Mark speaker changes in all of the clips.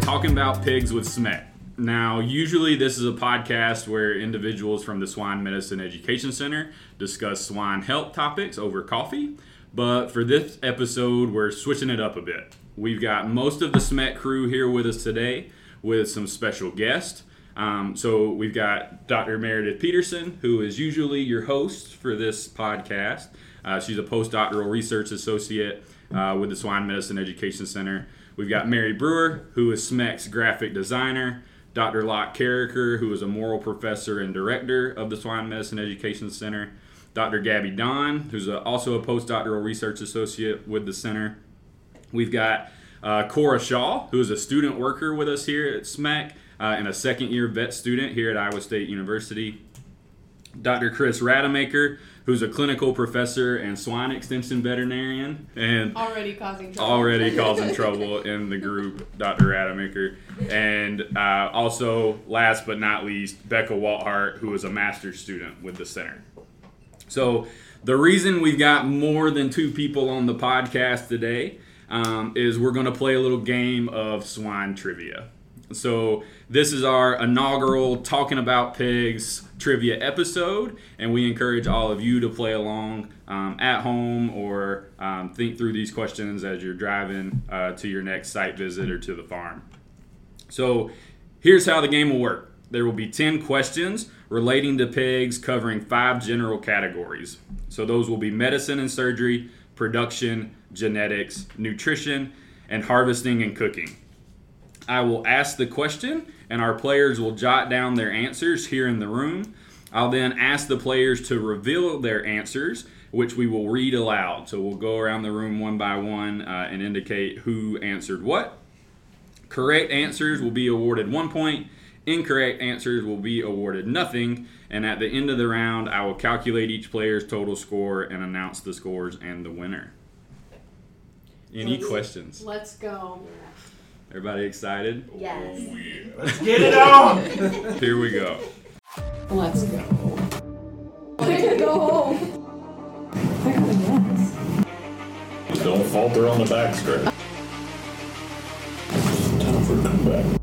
Speaker 1: Talking About Pigs with SMEC. Now, usually this is a podcast where individuals from the Swine Medicine Education Center discuss swine health topics over coffee. But for this episode, we're switching it up a bit. We've got most of the SMEC crew here with us today with some special guests. Um, so we've got Dr. Meredith Peterson, who is usually your host for this podcast. Uh, she's a postdoctoral research associate uh, with the Swine Medicine Education Center. We've got Mary Brewer, who is SMEC's graphic designer. Dr. Locke Karriker, who is a Morrill professor and director of the Swine Medicine Education Center. Dr. Gabby Don, who's a, also a postdoctoral research associate with the center. We've got uh, Cora Shaw, who is a student worker with us here at SMEC uh, and a second year vet student here at Iowa State University. Dr. Chris Rademacher, who's a clinical professor and swine extension veterinarian, and
Speaker 2: Already causing trouble.
Speaker 1: already causing trouble in the group, Dr. Rademacher. And uh, also, last but not least, Becca Walthart, who is a master's student with the center. So, the reason we've got more than two people on the podcast today um, is we're going to play a little game of swine trivia. So, this is our inaugural Talking About Pigs trivia episode, and we encourage all of you to play along um, at home or um, think through these questions as you're driving uh, to your next site visit or to the farm. So, here's how the game will work there will be 10 questions relating to pigs covering five general categories. So, those will be medicine and surgery, production, genetics, nutrition, and harvesting and cooking. I will ask the question, and our players will jot down their answers here in the room. I'll then ask the players to reveal their answers, which we will read aloud. So we'll go around the room one by one uh, and indicate who answered what. Correct answers will be awarded one point. Incorrect answers will be awarded nothing. And at the end of the round, I will calculate each player's total score and announce the scores and the winner. Any
Speaker 2: Let's-
Speaker 1: questions?
Speaker 2: Let's go.
Speaker 1: Everybody excited?
Speaker 3: Yes.
Speaker 4: Oh, Let's get it on.
Speaker 1: Here we go.
Speaker 2: Let's go.
Speaker 3: Let's go home. I got a yes.
Speaker 5: Don't falter on the backstretch. Time for a comeback.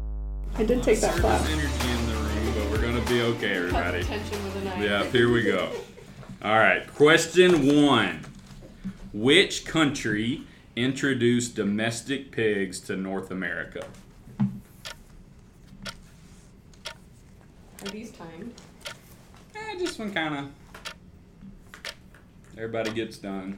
Speaker 3: I did take that class.
Speaker 1: There's energy in the room, but we're gonna be okay, everybody.
Speaker 2: the with.
Speaker 1: Yeah, here we go. All right, question one: Which country introduced domestic pigs to North America?
Speaker 2: Are these timed?
Speaker 1: Eh, just one kind of. Everybody gets done.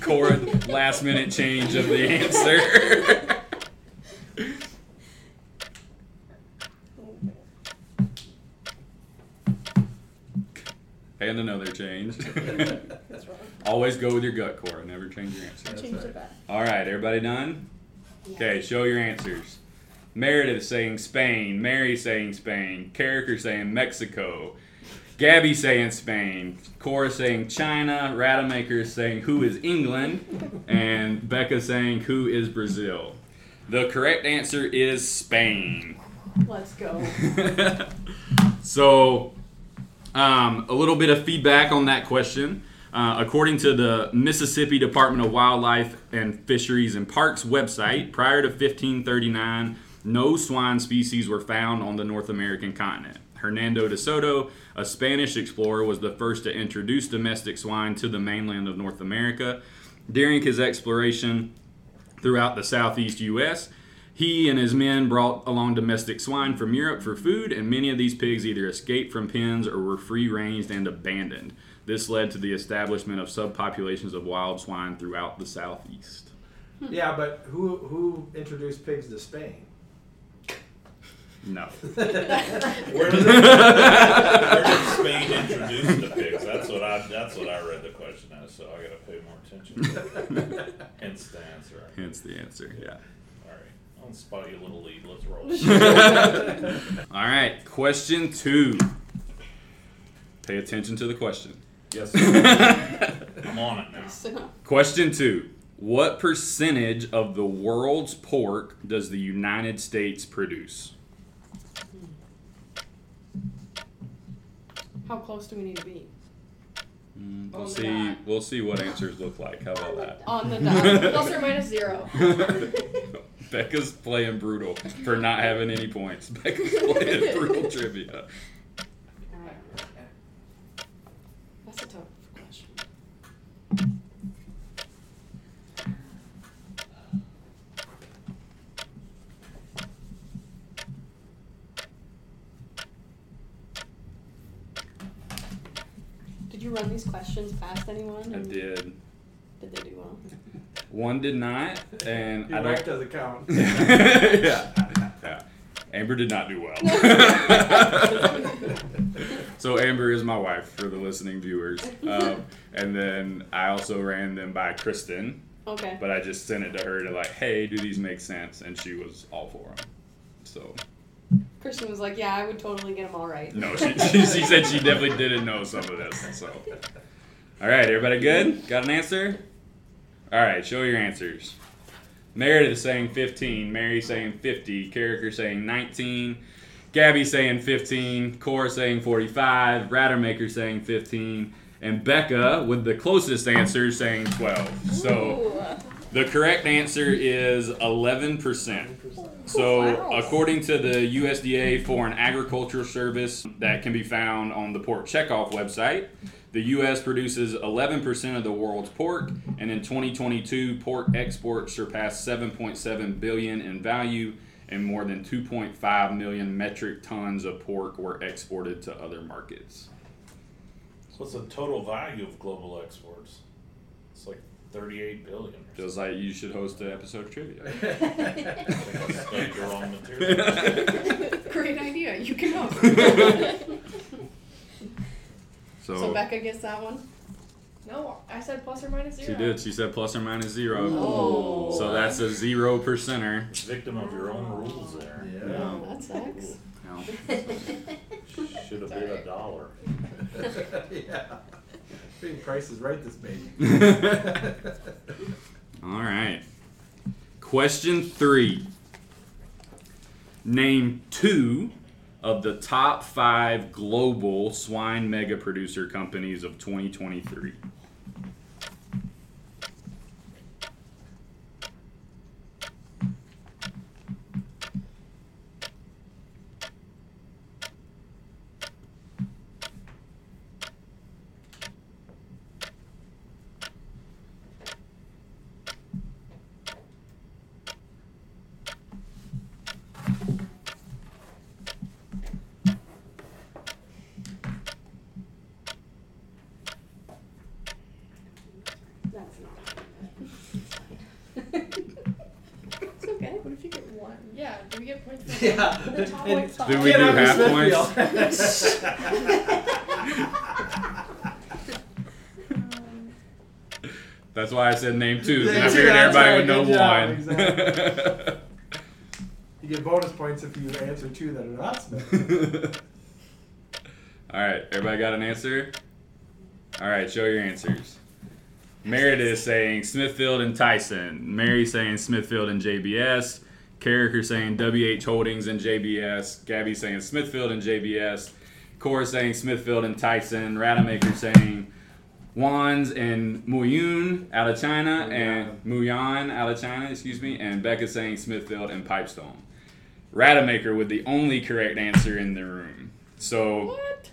Speaker 1: Cora, last minute change of the answer. and another change.
Speaker 3: That's wrong.
Speaker 1: Always go with your gut, Cora. Never change your answer.
Speaker 3: Change it back.
Speaker 1: All right, everybody done? Okay, show your answers. Meredith saying Spain, Mary saying Spain, Karriker saying Mexico, Gabby saying Spain, Cora saying China, Rademacher saying who is England, and Becca saying who is Brazil. The correct answer is Spain.
Speaker 2: Let's go.
Speaker 1: so, um, a little bit of feedback on that question. Uh, according to the Mississippi Department of Wildlife and Fisheries and Parks website, prior to 1539, no swine species were found on the North American continent. Hernando de Soto, a Spanish explorer, was the first to introduce domestic swine to the mainland of North America. During his exploration throughout the southeast U.S., he and his men brought along domestic swine from Europe for food, and many of these pigs either escaped from pens or were free ranged and abandoned. This led to the establishment of subpopulations of wild swine throughout the southeast. Hmm.
Speaker 4: Yeah, but who who introduced pigs to Spain?
Speaker 1: No.
Speaker 5: Where did, where did Spain introduce the pigs? That's what I. That's what I read the question as. So I got to pay more attention. Hence the answer.
Speaker 1: Hence the answer, yeah.
Speaker 5: All right, I'll spot you a little lead. Let's roll.
Speaker 1: All right, question two. Pay attention to the question.
Speaker 5: yes. Sir. I'm on it now.
Speaker 2: So,
Speaker 1: Question two What percentage of the world's pork does the United States produce?
Speaker 2: How close do we need to be?
Speaker 1: Mm, We'll
Speaker 2: On the
Speaker 1: see.
Speaker 2: dot.
Speaker 1: We'll see what answers look like. How about that?
Speaker 2: On the dot.
Speaker 3: Plus or minus zero.
Speaker 1: Becca's playing brutal for not having any points. Becca's playing brutal trivia.
Speaker 2: Alright. That's a tough question. Did you run these questions past anyone?
Speaker 1: I
Speaker 2: and
Speaker 1: did.
Speaker 2: Did they do well?
Speaker 1: One did not, and
Speaker 4: Your
Speaker 1: I
Speaker 4: rank
Speaker 1: don't.
Speaker 4: doesn't count.
Speaker 1: yeah, yeah. Amber did not do well. so Amber is my wife for the listening viewers, um, and then I also ran them by Kristen,
Speaker 2: Okay.
Speaker 1: but I just sent it to her to like, hey, do these make sense? And she was all for them. So
Speaker 2: Kristen was like, "Yeah, I would totally get them all right."
Speaker 1: no, she, she, she said she definitely didn't know some of this. So all right, everybody good? Got an answer? All right, show your answers. Meredith is saying 15, Mary saying 50, Karriker saying 19, Gabby saying 15, Cora saying 45, Rademacher saying 15, and Becca with the closest answer saying 12. So the correct answer is 11%. So, oh,
Speaker 3: Wow.
Speaker 1: according to the USDA Foreign Agriculture Service, that can be found on the Pork Checkoff website, the U.S. produces 11% of the world's pork, and in 2022, pork exports surpassed 7.7 billion in value, and more than 2.5 million metric tons of pork were exported to other markets.
Speaker 5: What's the total value of global exports? It's like thirty-eight billion. or
Speaker 1: Feels like you should host an episode of trivia.
Speaker 5: something. I studied the wrong material.
Speaker 2: Great idea. You can know.
Speaker 1: So,
Speaker 2: so Becca gets that one.
Speaker 3: No, I said plus or minus zero.
Speaker 1: she did. She said plus or minus zero.
Speaker 2: Oh.
Speaker 1: So that's a zero percenter.
Speaker 5: Victim of your own rules there.
Speaker 4: Yeah.
Speaker 2: Oh, that sucks.
Speaker 1: No.
Speaker 5: Should have been a dollar.
Speaker 4: yeah. Being price is right, this baby.
Speaker 1: All right. Question three. Name two of the top five global swine mega producer companies of 2023.
Speaker 2: That's not.
Speaker 3: It's okay. What if you get one? Yeah. Do we get points?
Speaker 4: Yeah.
Speaker 3: The top
Speaker 4: And-
Speaker 3: like.
Speaker 1: Do we do half
Speaker 3: Um,
Speaker 1: That's why I said name two. 'cause I
Speaker 4: Name two,
Speaker 1: figured
Speaker 4: that's
Speaker 1: everybody would
Speaker 4: right,
Speaker 1: know
Speaker 4: job,
Speaker 1: one.
Speaker 4: You get bonus points if you answer two that are not Smith.
Speaker 1: All right, everybody got an answer? All right, show your answers. Meredith is saying Smithfield and Tyson. Mary saying Smithfield and JBS. Karriker saying WH Holdings and JBS. Gabby saying Smithfield and JBS. Cora saying Smithfield and Tyson. Rademacher saying Wens and Muyuan out of China and Muyuan out of China, excuse me, and Becca saying Smithfield and Pipestone. Rademacher with the only correct answer in the room. So
Speaker 3: what?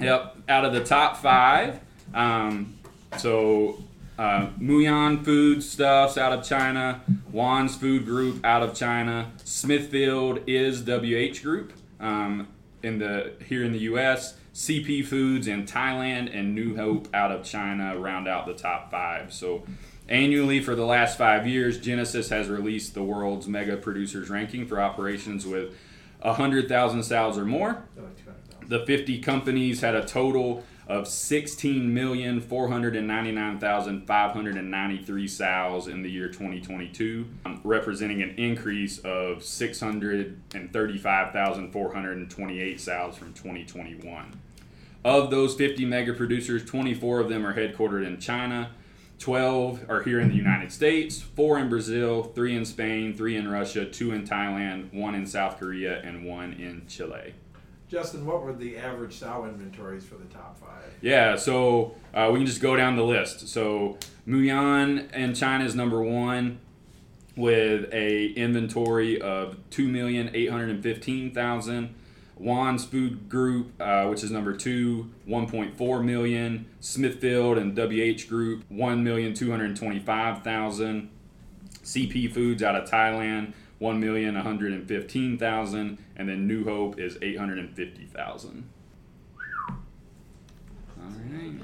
Speaker 1: Yep, out of the top five, um, so uh, Muyuan Food Stuffs out of China, Wens Food Group out of China, Smithfield is WH Group um, in the here in the U.S. CP Foods in Thailand and New Hope out of China round out the top five. So. Annually, for the last five years, Genesus has released the world's mega producers ranking for operations with 100,000 sales or more.
Speaker 4: They're like 200,000.
Speaker 1: The 50 companies had a total of 16,499,593 sows in the year 2022, um, representing an increase of 635,428 sows from 2021. Of those 50 mega producers, 24 of them are headquartered in China, 12 are here in the United States, four in Brazil, three in Spain, three in Russia, two in Thailand, one in South Korea, and one in Chile.
Speaker 4: Justin, what were the average sow inventories for the top five?
Speaker 1: Yeah, so uh, we can just go down the list. So Muyuan in China is number one with a inventory of two million eight hundred and fifteen thousand. Wens Food Group, uh, which is number two, 1.4 million. Smithfield and WH Group, 1,225,000. CP Foods out of Thailand, 1,115,000. And then New Hope is 850,000. All right.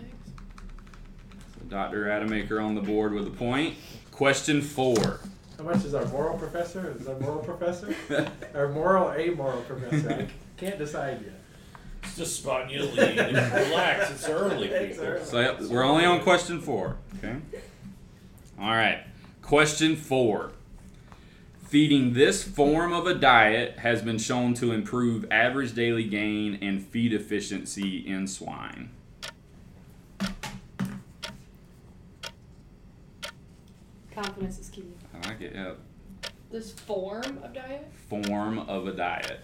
Speaker 1: So Dr. Rademacher on the board with a point. Question four.
Speaker 4: How much is our moral professor? Is our moral professor? our moral, or amoral professor? I can't decide yet.
Speaker 5: It's just spotting you lead. Relax, it's early,
Speaker 4: It's
Speaker 5: people.
Speaker 4: early.
Speaker 1: So yep, we're only on question four. Okay. All right. Question four. Feeding this form of a diet has been shown to improve average daily gain and feed efficiency in swine.
Speaker 2: Confidence is key.
Speaker 1: I like it. Yeah.
Speaker 3: This form of diet?
Speaker 1: Form of a diet.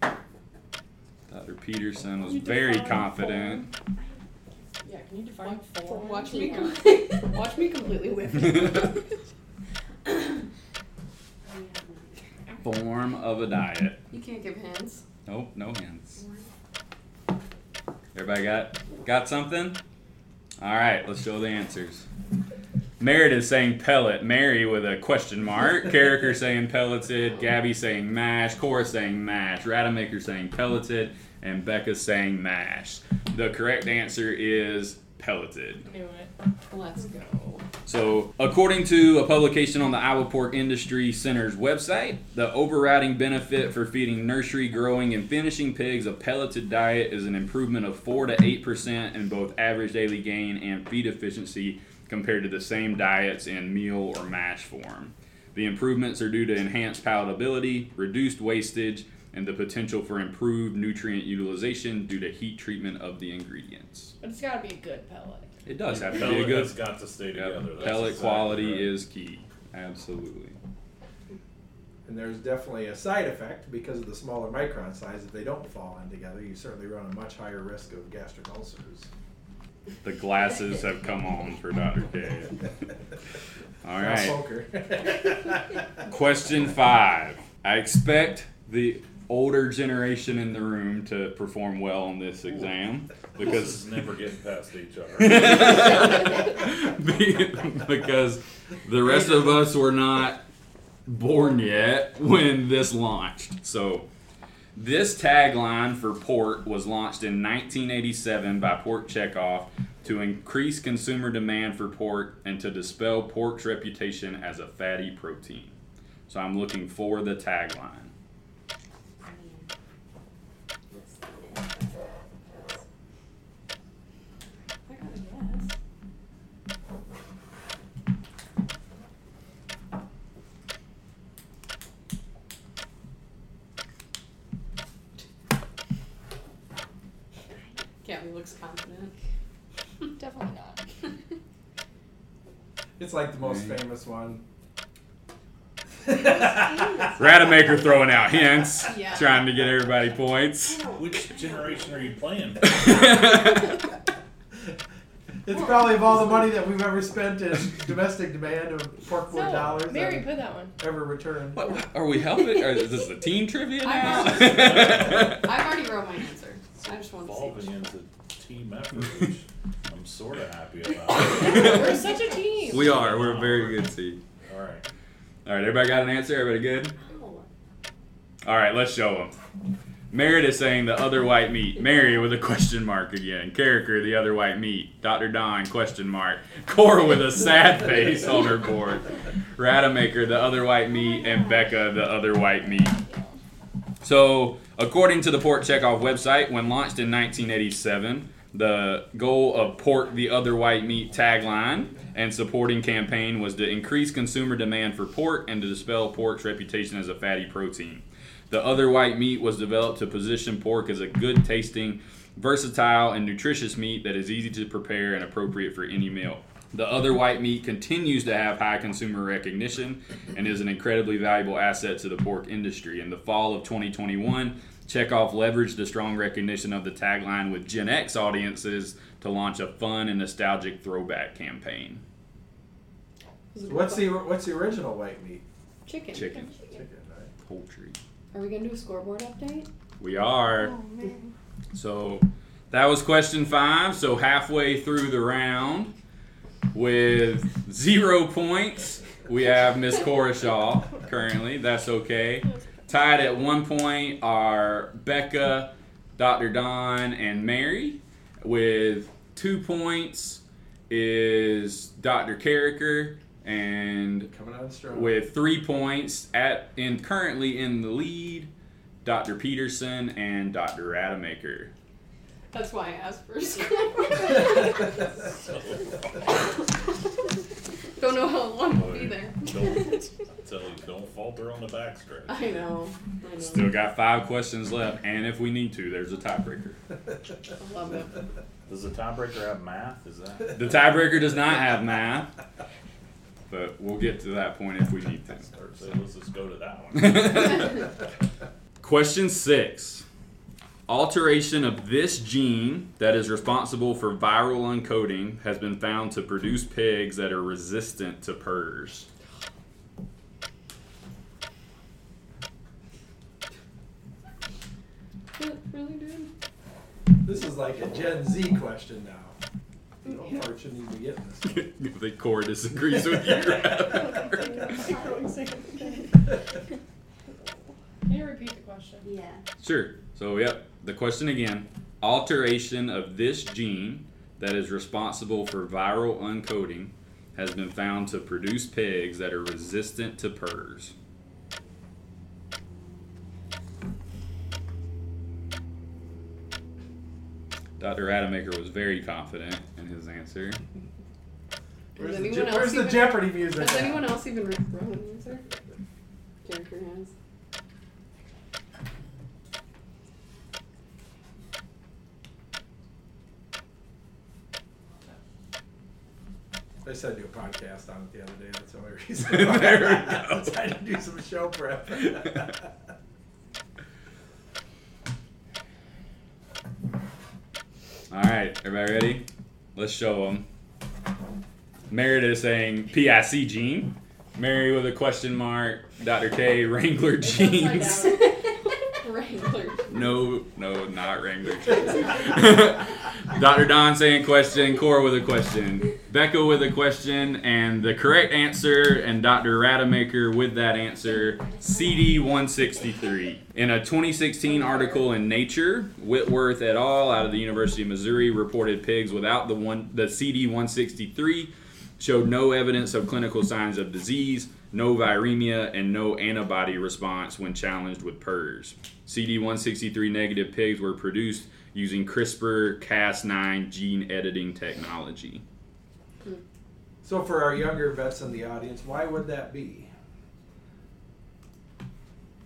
Speaker 1: Dr. Peterson was very
Speaker 3: define
Speaker 1: confident.
Speaker 3: Yeah, can you define form?
Speaker 2: Watch
Speaker 3: to
Speaker 2: me,
Speaker 3: me?
Speaker 2: watch me completely whip it.
Speaker 1: Form of a diet.
Speaker 2: You can't give hints.
Speaker 1: Nope, no hints. Everybody got got something? All right, let's show the answers. Meredith saying pellet, Mary with a question mark, Karriker saying pelleted, Gabby saying mash, Cora saying mash, Rademacher saying pelleted, and Becca saying mash. The correct answer is pelleted.
Speaker 3: Knew it.
Speaker 2: Let's go.
Speaker 1: So, according to a publication on the Iowa Pork Industry Center's website, the overriding benefit for feeding nursery, growing, and finishing pigs a pelleted diet is an improvement of 4 to 8% in both average daily gain and feed efficiency compared to the same diets in meal or mash form. The improvements are due to enhanced palatability, reduced wastage, and the potential for improved nutrient utilization due to heat treatment of the ingredients.
Speaker 3: But it's gotta be a good pellet.
Speaker 1: It does have to be a
Speaker 5: Pellet
Speaker 1: good
Speaker 5: has got to stay
Speaker 1: Yep,
Speaker 5: together. That's
Speaker 1: Pellet
Speaker 5: exactly
Speaker 1: quality
Speaker 5: right.
Speaker 1: is key. Absolutely.
Speaker 4: And there's definitely a side effect because of the smaller micron size. If they don't fall in together, you certainly run a much higher risk of gastric ulcers.
Speaker 1: The glasses have come on for Dr. K. All
Speaker 4: Not
Speaker 1: right.
Speaker 4: poker.
Speaker 1: Question five. I expect the older generation in the room to perform well on this exam
Speaker 5: This
Speaker 1: because
Speaker 5: is never getting past HR.
Speaker 1: because the rest of us were not born yet when this launched. So, this tagline for pork was launched in 1987 by Pork Checkoff to increase consumer demand for pork and to dispel pork's reputation as a fatty protein. So, I'm looking for the tagline.
Speaker 2: I gotta guess. Gabby looks confident.
Speaker 3: Definitely not.
Speaker 4: it's like the most
Speaker 1: Right.
Speaker 4: famous one.
Speaker 1: Rademacher throwing out hints,
Speaker 2: Yeah.
Speaker 1: trying to get everybody points.
Speaker 5: Which generation are you playing?
Speaker 4: It's probably of all the money that we've ever spent in domestic demand of pork board
Speaker 3: So,
Speaker 4: dollars
Speaker 3: Mary,
Speaker 4: that
Speaker 3: put that one.
Speaker 4: ever returned.
Speaker 1: What, what- are we helping? Or is this a team trivia now?
Speaker 2: I've already wrote my answer. I just want to
Speaker 5: Evolving
Speaker 2: see.
Speaker 5: into team effort, which I'm sort of happy about.
Speaker 3: We're such a team.
Speaker 1: We are. We're a very good team.
Speaker 5: All right.
Speaker 1: All right, everybody got an answer? Everybody good?
Speaker 2: Oh,
Speaker 1: All right, let's show them. Meredith saying the other white meat. Mary with a question mark again. Karriker, the other white meat. Dr. Don, question mark. Cora with a sad face on her board. Rademacher, the other white meat. And Becca, the other white meat. So, according to the Pork Checkoff website, when launched in 1987, the goal of Pork the Other White Meat tagline and supporting campaign was to increase consumer demand for pork and to dispel pork's reputation as a fatty protein. The Other White Meat was developed to position pork as a good tasting, versatile, and nutritious meat that is easy to prepare and appropriate for any meal. The other white meat continues to have high consumer recognition and is an incredibly valuable asset to the pork industry. In the fall of 2021, Checkoff leveraged the strong recognition of the tagline with Gen X audiences to launch a fun and nostalgic throwback campaign.
Speaker 4: What's the what's the original white meat?
Speaker 2: chicken?
Speaker 1: Chicken.
Speaker 4: Chicken, right?
Speaker 1: Poultry.
Speaker 2: Are we gonna do a scoreboard update?
Speaker 1: We are.
Speaker 2: Oh man.
Speaker 1: So that was question five. So halfway through the round, with zero points, we have Miss Cora Shaw currently. That's okay. Tied at one point are Becca, Dr. Don, and Mary. With two points is Dr. Karriker, and
Speaker 4: Coming on strong.
Speaker 1: with three points at in currently in the lead, Dr. Peterson and Dr. Rademacher.
Speaker 2: That's why I asked for a scoreboard. Don't know how long we'll be there.
Speaker 5: Don't tell you, don't falter on the backstretch.
Speaker 2: I know. I know.
Speaker 1: Still got five questions left, and if we need to, there's a tiebreaker.
Speaker 2: I love it.
Speaker 5: Does the tiebreaker have math? Is that?
Speaker 1: The tiebreaker does not have math, but we'll get to that point if we need to.
Speaker 5: Or say, let's just go to that one.
Speaker 1: Question six. Alteration of this gene that is responsible for viral uncoating has been found to produce pigs that are resistant to PRRS.
Speaker 2: Really, really, dude?
Speaker 4: This is like a Gen Z question now. You know,
Speaker 2: Yeah.
Speaker 4: Mark shouldn't even be this.
Speaker 1: the core disagrees with you.
Speaker 3: Can you repeat the question?
Speaker 2: Yeah.
Speaker 1: Sure. So, yep. The question again alteration of this gene that is responsible for viral uncoating has been found to produce pigs that are resistant to PRRS. Dr. Rademacher was very confident in his answer.
Speaker 4: Where's,
Speaker 2: Has
Speaker 4: the,
Speaker 2: anyone
Speaker 4: Je-
Speaker 2: else
Speaker 4: where's the
Speaker 2: even-
Speaker 4: Jeopardy music?
Speaker 2: Has
Speaker 4: at?
Speaker 2: anyone else even wrote an answer? Jericker has.
Speaker 4: I said do a podcast on it the other day. That's the only reason.
Speaker 1: There we go.
Speaker 4: I was trying to do some show prep.
Speaker 1: All right, everybody ready? Let's show them. Meredith saying PIC gene. Mary with a question mark. Dr. K Wrangler jeans.
Speaker 2: Wrangler.
Speaker 1: No, no, not Wrangler jeans. Dr. Don saying question. Cora with a question. Becca with a question, and the correct answer, and Dr. Rademacher with that answer, CD 163. In a 2016 article in Nature, Whitworth et al. out of the University of Missouri reported pigs without the one the CD 163 showed no evidence of clinical signs of disease, no viremia, and no antibody response when challenged with PRRS. CD163 negative pigs were produced using CRISPR Cas9 gene editing technology.
Speaker 4: So for our younger vets in the audience, why would that be?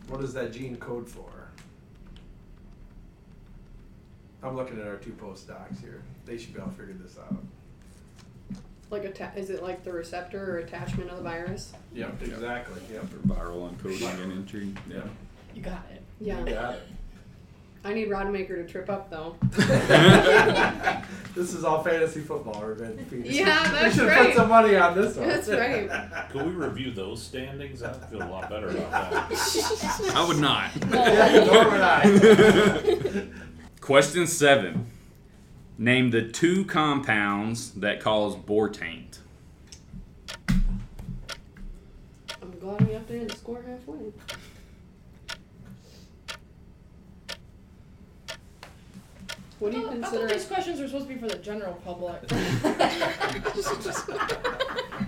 Speaker 4: What is that gene code for? I'm looking at our two postdocs here. They should be able to figure this out.
Speaker 2: Like atta- is it like the receptor or attachment of the virus?
Speaker 4: Yep, exactly. Yep.
Speaker 1: For viral uncoating and entry. Yeah.
Speaker 3: You got it.
Speaker 2: Yeah.
Speaker 4: You got it.
Speaker 2: I need Rademacher to trip up though.
Speaker 4: this is all fantasy football, Revenge Phoenix.
Speaker 2: Yeah,
Speaker 4: We should
Speaker 2: right.
Speaker 4: put some money on this one.
Speaker 2: That's right.
Speaker 5: Could we review those standings? I feel a lot better about that.
Speaker 1: I would not.
Speaker 4: yeah, nor would I.
Speaker 1: Question seven. Name the two compounds that cause boar taint.
Speaker 2: I'm glad we up there in the score halfway. What do you
Speaker 3: I thought- I
Speaker 2: consider?
Speaker 3: thought these questions were supposed to be for the general public.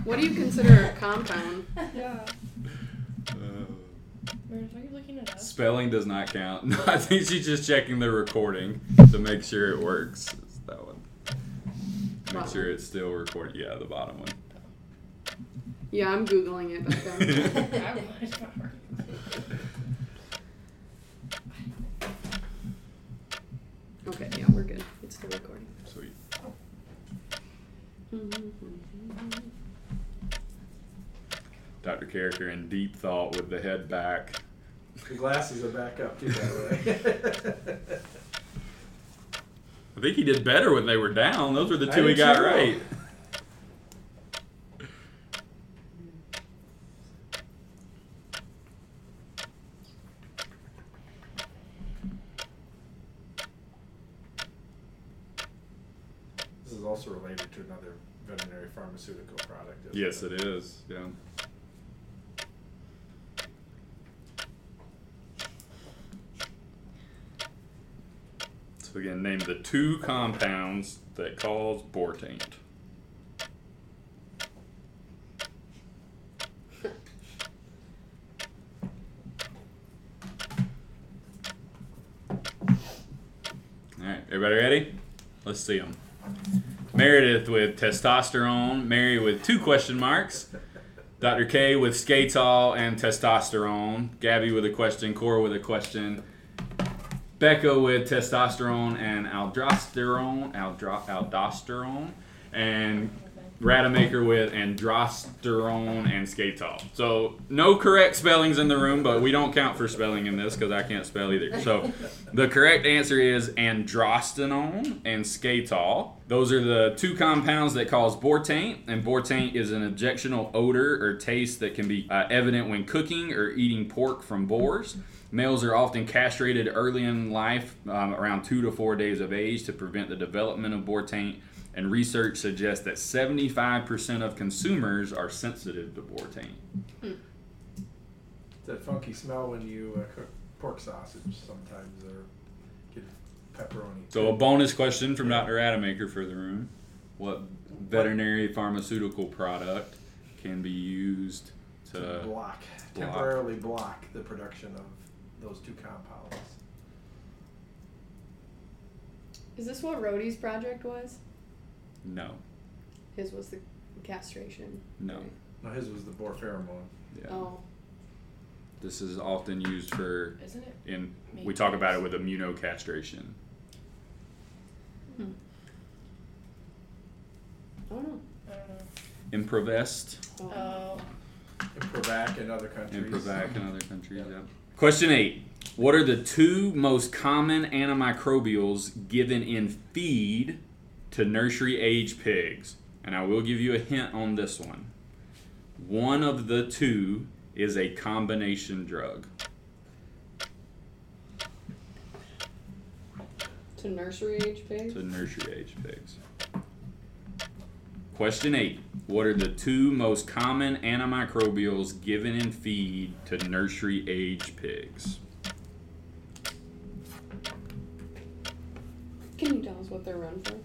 Speaker 2: What do you consider a compound?
Speaker 3: yeah. Uh, Meredith, are you looking at us?
Speaker 1: Spelling does not count. No, I think she's just checking the recording to make sure it works. It's that one. Make
Speaker 2: Bottom
Speaker 1: sure
Speaker 2: one.
Speaker 1: it's still recording. Yeah, the bottom one.
Speaker 2: Yeah, I'm googling it. Becca.
Speaker 3: I would.
Speaker 2: okay, yeah, we're good. It's still recording.
Speaker 1: Sweet. Dr. Karriker in deep thought with the head back.
Speaker 4: The glasses are back up too, by the way.
Speaker 1: I think he did better when they were down. Those were the
Speaker 4: I
Speaker 1: two he got
Speaker 4: too.
Speaker 1: right.
Speaker 4: Also related to another veterinary pharmaceutical product.
Speaker 1: Yes, it is. Yeah. So again, name the two compounds that cause boar taint. All right, everybody ready? Let's see them. Meredith with testosterone, Mary with two question marks, Dr. K with skatole and testosterone, Gabby with a question, Cora with a question, Becca with testosterone and aldosterone, aldro- aldosterone, and Rademacher with androsterone and skatole. So no correct spellings in the room, but we don't count for spelling in this because I can't spell either. So the correct answer is androstenone and skatole. Those are the two compounds that cause boar taint, and boar taint is an objectionable odor or taste that can be uh, evident when cooking or eating pork from boars. Males are often castrated early in life, um, around two to four days of age, to prevent the development of boar taint. And research suggests that 75% of consumers are sensitive to boar taint.
Speaker 4: It's that funky smell when you uh, cook pork sausage sometimes, or get pepperoni.
Speaker 1: So, a bonus question from Dr. Rademacher for the room What veterinary pharmaceutical product can be used
Speaker 4: to
Speaker 1: to.
Speaker 4: block,
Speaker 1: block.
Speaker 4: temporarily block the production of those two compounds.
Speaker 2: Is this what Rhodey's project was?
Speaker 1: No,
Speaker 2: His was the castration.
Speaker 1: no.
Speaker 4: No, his was the boar pheromone.
Speaker 1: Yeah.
Speaker 2: Oh.
Speaker 1: This is often used for.
Speaker 3: Isn't it?
Speaker 1: In, we talk about it with immunocastration.
Speaker 2: Hmm. I don't know.
Speaker 3: I don't know.
Speaker 1: Improvest.
Speaker 2: Oh.
Speaker 3: Oh.
Speaker 4: Improvac in other countries.
Speaker 1: Improvac in other countries.
Speaker 4: Yeah.
Speaker 1: Yeah. Question eight. What are the two most common antimicrobials given in feed to nursery age pigs? And I will give you a hint on this one. One of the two is a combination drug.
Speaker 2: To nursery age pigs?
Speaker 1: to nursery age pigs. Question eight. What are the two most common antimicrobials given in feed to nursery age pigs?
Speaker 2: Can you tell us what they're run for?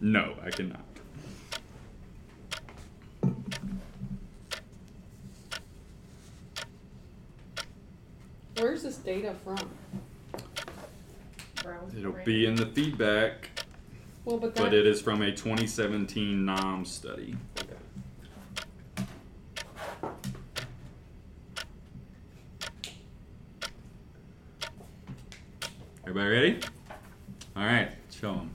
Speaker 1: No, I cannot.
Speaker 2: Where's this data from?
Speaker 1: It'll be in the feedback,
Speaker 2: Well, but that.
Speaker 1: but it is from a 2017 NAHMS study. Everybody ready? All right, show them.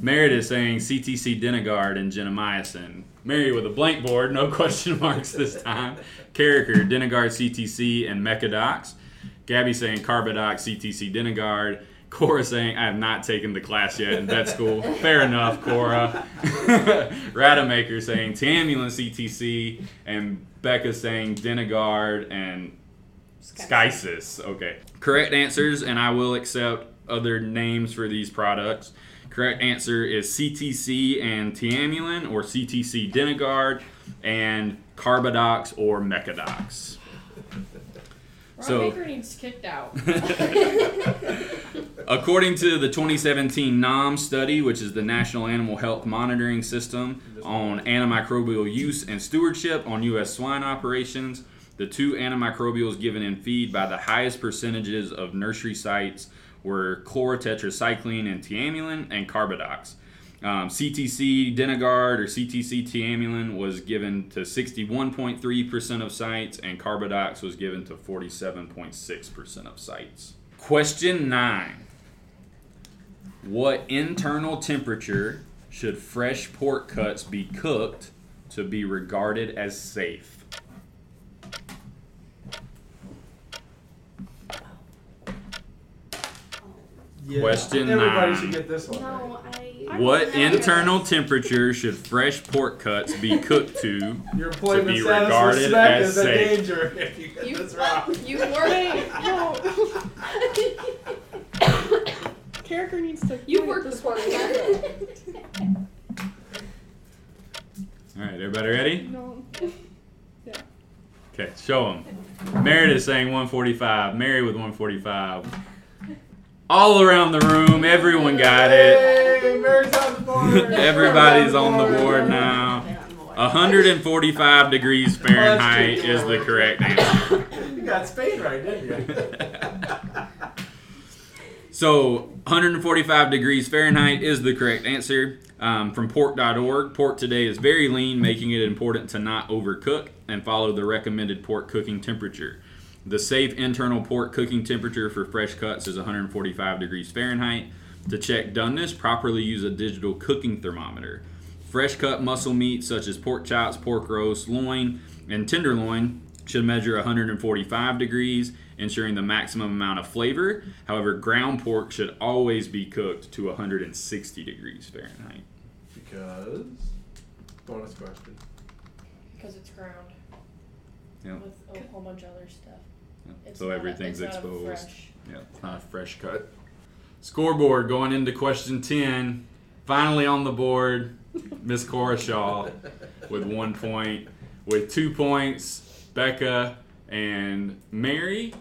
Speaker 1: Meredith saying CTC Denagard and Genomycin. Mary with a blank board, no question marks this time. Karriker, Denagard, CTC and Mecadox. Gabby saying Carbadox CTC Denagard. Cora saying I have not taken the class yet in vet school. Fair enough, Cora. Rademacher saying Tiamulin CTC and Becca saying Denagard, and Skycis. Okay. Correct answers, and I will accept other names for these products. Correct answer is CTC and Tiamulin, or CTC Denagard, and Carbadox or Mecadox.
Speaker 3: Ron
Speaker 1: So-
Speaker 3: Baker needs kicked out.
Speaker 1: According to the 2017 NAHMS study, which is the National Animal Health Monitoring System on antimicrobial use and stewardship on U.S. swine operations, the two antimicrobials given in feed by the highest percentages of nursery sites were chlorotetracycline and tiamulin and carbadox. Um, CTC Denagard or CTC Tiamulin was given to 61.3% of sites, and Carbadox was given to 47.6% of sites. Question nine. What internal temperature should fresh pork cuts be cooked to be regarded as safe?
Speaker 4: Yeah.
Speaker 1: Question
Speaker 4: Everybody
Speaker 1: nine.
Speaker 4: should get this one.
Speaker 3: No, I.
Speaker 1: What internal temperature should fresh pork cuts be cooked to?
Speaker 4: Your employment
Speaker 1: be
Speaker 4: status
Speaker 1: regarded
Speaker 4: with SMEC
Speaker 1: as
Speaker 4: is in
Speaker 1: safe.
Speaker 4: danger if you get
Speaker 2: You,
Speaker 4: this wrong.
Speaker 2: you work. no.
Speaker 3: Karriker needs to.
Speaker 2: You
Speaker 3: point
Speaker 2: worked
Speaker 3: this one.
Speaker 1: All right, everybody ready?
Speaker 3: No. Yeah.
Speaker 1: Okay, show them. Meredith saying 145. Mary with 145. All around the room, everyone got it.
Speaker 4: Hey, Mary's on the board.
Speaker 1: Everybody's on the board now. 145 degrees Fahrenheit is the correct answer.
Speaker 4: You got Spain right, didn't you?
Speaker 1: So 145 degrees Fahrenheit is the correct answer. Um, from pork.org, pork today is very lean, making it important to not overcook and follow the recommended pork cooking temperature. The safe internal pork cooking temperature for fresh cuts is 145 degrees Fahrenheit. To check doneness, properly use a digital cooking thermometer. Fresh cut muscle meat such as pork chops, pork roast, loin, and tenderloin should measure 145 degrees, ensuring the maximum amount of flavor. However, ground pork should always be cooked to 160 degrees Fahrenheit.
Speaker 4: Because bonus question.
Speaker 3: Because it's ground.
Speaker 1: Yep.
Speaker 3: With a whole bunch of other stuff.
Speaker 1: Yep.
Speaker 3: It's
Speaker 1: So
Speaker 3: not
Speaker 1: everything's
Speaker 3: it's not a
Speaker 1: exposed.
Speaker 3: fresh-
Speaker 1: Yeah, it's not a fresh cut. Scoreboard going into question 10. Finally on the board, Miss Cora Shaw with one point. With two points, Becca and Mary.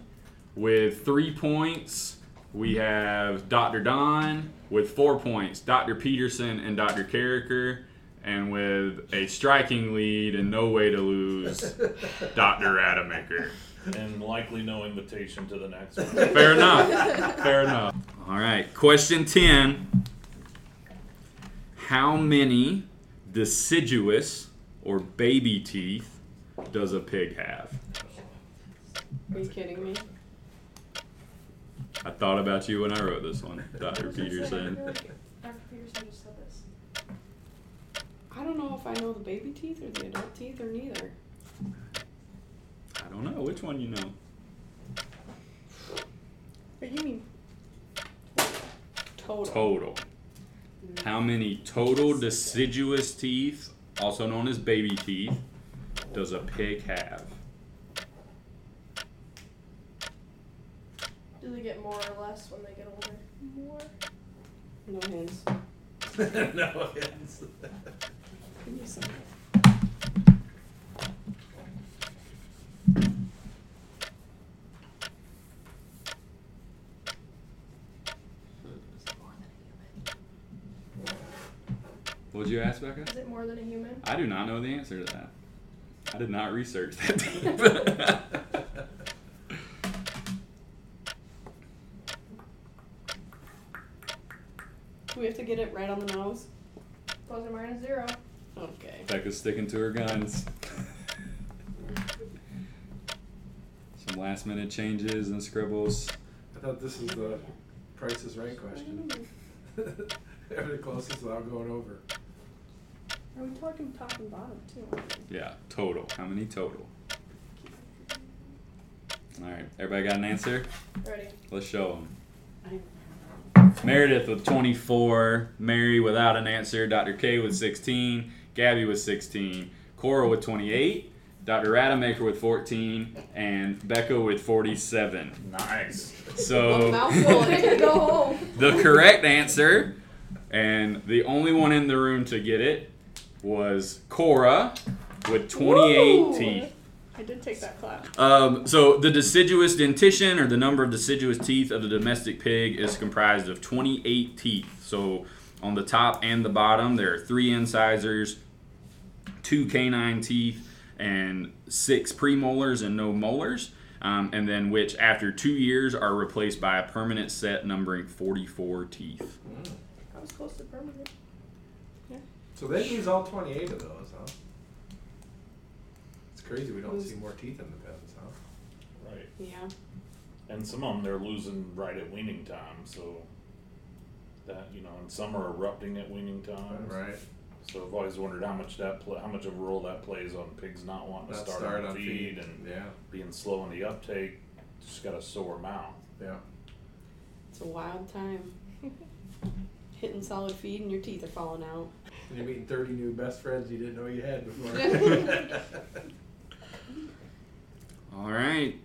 Speaker 1: With three points, we have Dr. Don. With four points, Dr. Peterson and Dr. Karriker. And with a striking lead and no way to lose, Dr. Rademacher.
Speaker 5: And likely no invitation to the next one.
Speaker 1: Fair enough. Fair enough. All right. Question 10. How many deciduous or baby teeth does a pig have?
Speaker 2: Are you kidding me?
Speaker 1: I thought about you when I wrote this one, Dr.
Speaker 3: What was it say? I
Speaker 1: Peterson.
Speaker 3: Dr. Peterson just said this.
Speaker 2: I don't know if I know the baby teeth or the adult teeth or neither.
Speaker 1: I don't know. Which one you know?
Speaker 3: But you mean
Speaker 2: Total.
Speaker 1: Total. How many total deciduous teeth, also known as baby teeth, does a pig have?
Speaker 3: do they get more or less when they get older? More.
Speaker 2: No hints.
Speaker 4: no, it's.
Speaker 2: Give me some.
Speaker 1: What did you ask, Becca?
Speaker 3: Is it more than a human?
Speaker 1: I do not know the answer to that. I did not research that deep.
Speaker 2: Do we have to get it right on the nose?
Speaker 3: Plus or minus zero.
Speaker 2: Okay.
Speaker 1: Becca's sticking to her guns. Some last minute changes and scribbles.
Speaker 4: I thought this was the Price is Right question. They're closest without going over.
Speaker 3: Are we talking top and bottom too?
Speaker 1: Yeah, total. How many total? All right, everybody got an answer?
Speaker 3: Ready.
Speaker 1: Let's show them. Meredith with 24, Mary without an answer, Dr. K with 16, Gabby with 16, Cora with 28, Dr. Rademacher with 14, and Becca with 47.
Speaker 5: Nice.
Speaker 1: So
Speaker 2: mouthful.
Speaker 3: I can go home.
Speaker 1: the correct answer, and the only one in the room to get it, was Cora with 28
Speaker 3: Woo!
Speaker 1: teeth.
Speaker 3: I did take that class.
Speaker 1: Um, so the deciduous dentition, or the number of deciduous teeth of the domestic pig, is comprised of 28 teeth. So on the top and the bottom, there are three incisors, two canine teeth, and six premolars and no molars. Um, and then which, after two years, are replaced by a permanent set numbering 44 teeth.
Speaker 3: I was close to permanent. Yeah.
Speaker 4: So they use all 28 of those, huh? It's crazy we don't see more teeth in the pens, huh?
Speaker 5: Right.
Speaker 2: Yeah.
Speaker 5: And some of them they're losing right at weaning time, so that you know, and some are erupting at weaning time.
Speaker 4: Right.
Speaker 5: So I've always wondered how much that pla how much of a role that plays on pigs not wanting to
Speaker 4: Not
Speaker 5: start,
Speaker 4: start
Speaker 5: on
Speaker 4: on
Speaker 5: feed,
Speaker 4: feed.
Speaker 5: and
Speaker 4: Yeah.
Speaker 5: being slow in the uptake. Just got a sore mouth.
Speaker 4: Yeah.
Speaker 2: It's a wild time. Hitting solid feed and your teeth are falling out.
Speaker 4: And you're meeting 30 new best friends you didn't know you had before.
Speaker 1: All right.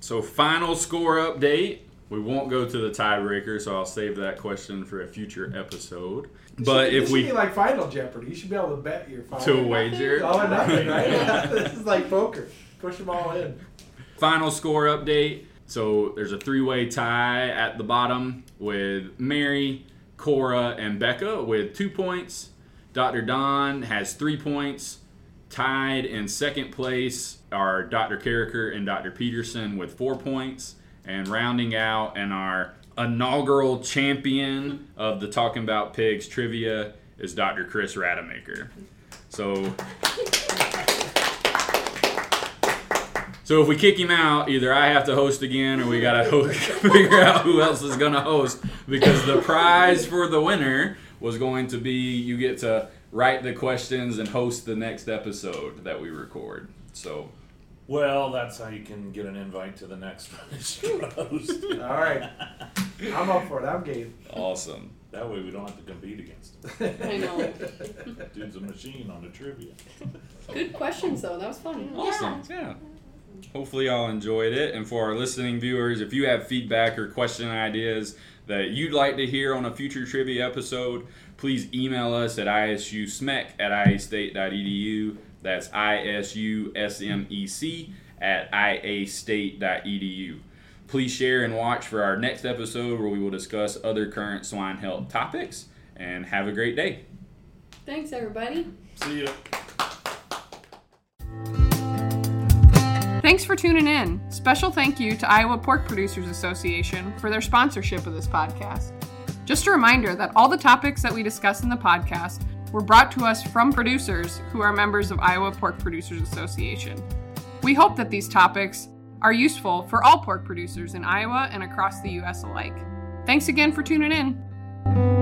Speaker 1: So final score update. We won't go to the tiebreaker, so I'll save that question for a future episode. But
Speaker 4: It
Speaker 1: if
Speaker 4: should
Speaker 1: we
Speaker 4: like Final Jeopardy, you should be able to bet your final.
Speaker 1: to a wager, oh,
Speaker 4: All or nothing, right? this is like poker. Push them all in.
Speaker 1: final score update. So there's a three-way tie at the bottom with Mary, Cora, and Becca with two points. Dr. Don has three points. Tied in second place are Dr. Karriker and Dr. Peterson with four points. And rounding out and our inaugural champion of the Talking About Pigs trivia is Dr. Chris Rademacher. So So if we kick him out, either I have to host again, or we gotta figure out who else is gonna host. Because the prize for the winner was going to be you get to write the questions and host the next episode that we record. So
Speaker 5: Well, that's how you can get an invite to the next host.
Speaker 4: All right. I'm up for it. I'm game.
Speaker 1: awesome.
Speaker 5: that way we don't have to compete against him.
Speaker 2: I know.
Speaker 5: Dude's a machine on the trivia.
Speaker 2: Good questions though. That was fun.
Speaker 1: Awesome. Yeah. Hopefully, y'all enjoyed it. And for our listening viewers, if you have feedback or question ideas that you'd like to hear on a future trivia episode, please email us at isusmec at iastate.edu. That's I-S-U-S-M-E-C at iastate.edu. Please share and watch for our next episode where we will discuss other current swine health topics. And have a great day.
Speaker 2: Thanks everybody.
Speaker 5: See ya.
Speaker 3: Thanks for tuning in. Special thank you to Iowa Pork Producers Association for their sponsorship of this podcast. Just a reminder that all the topics that we discuss in the podcast were brought to us from producers who are members of Iowa Pork Producers Association. We hope that these topics are useful for all pork producers in Iowa and across the U.S. alike. Thanks again for tuning in.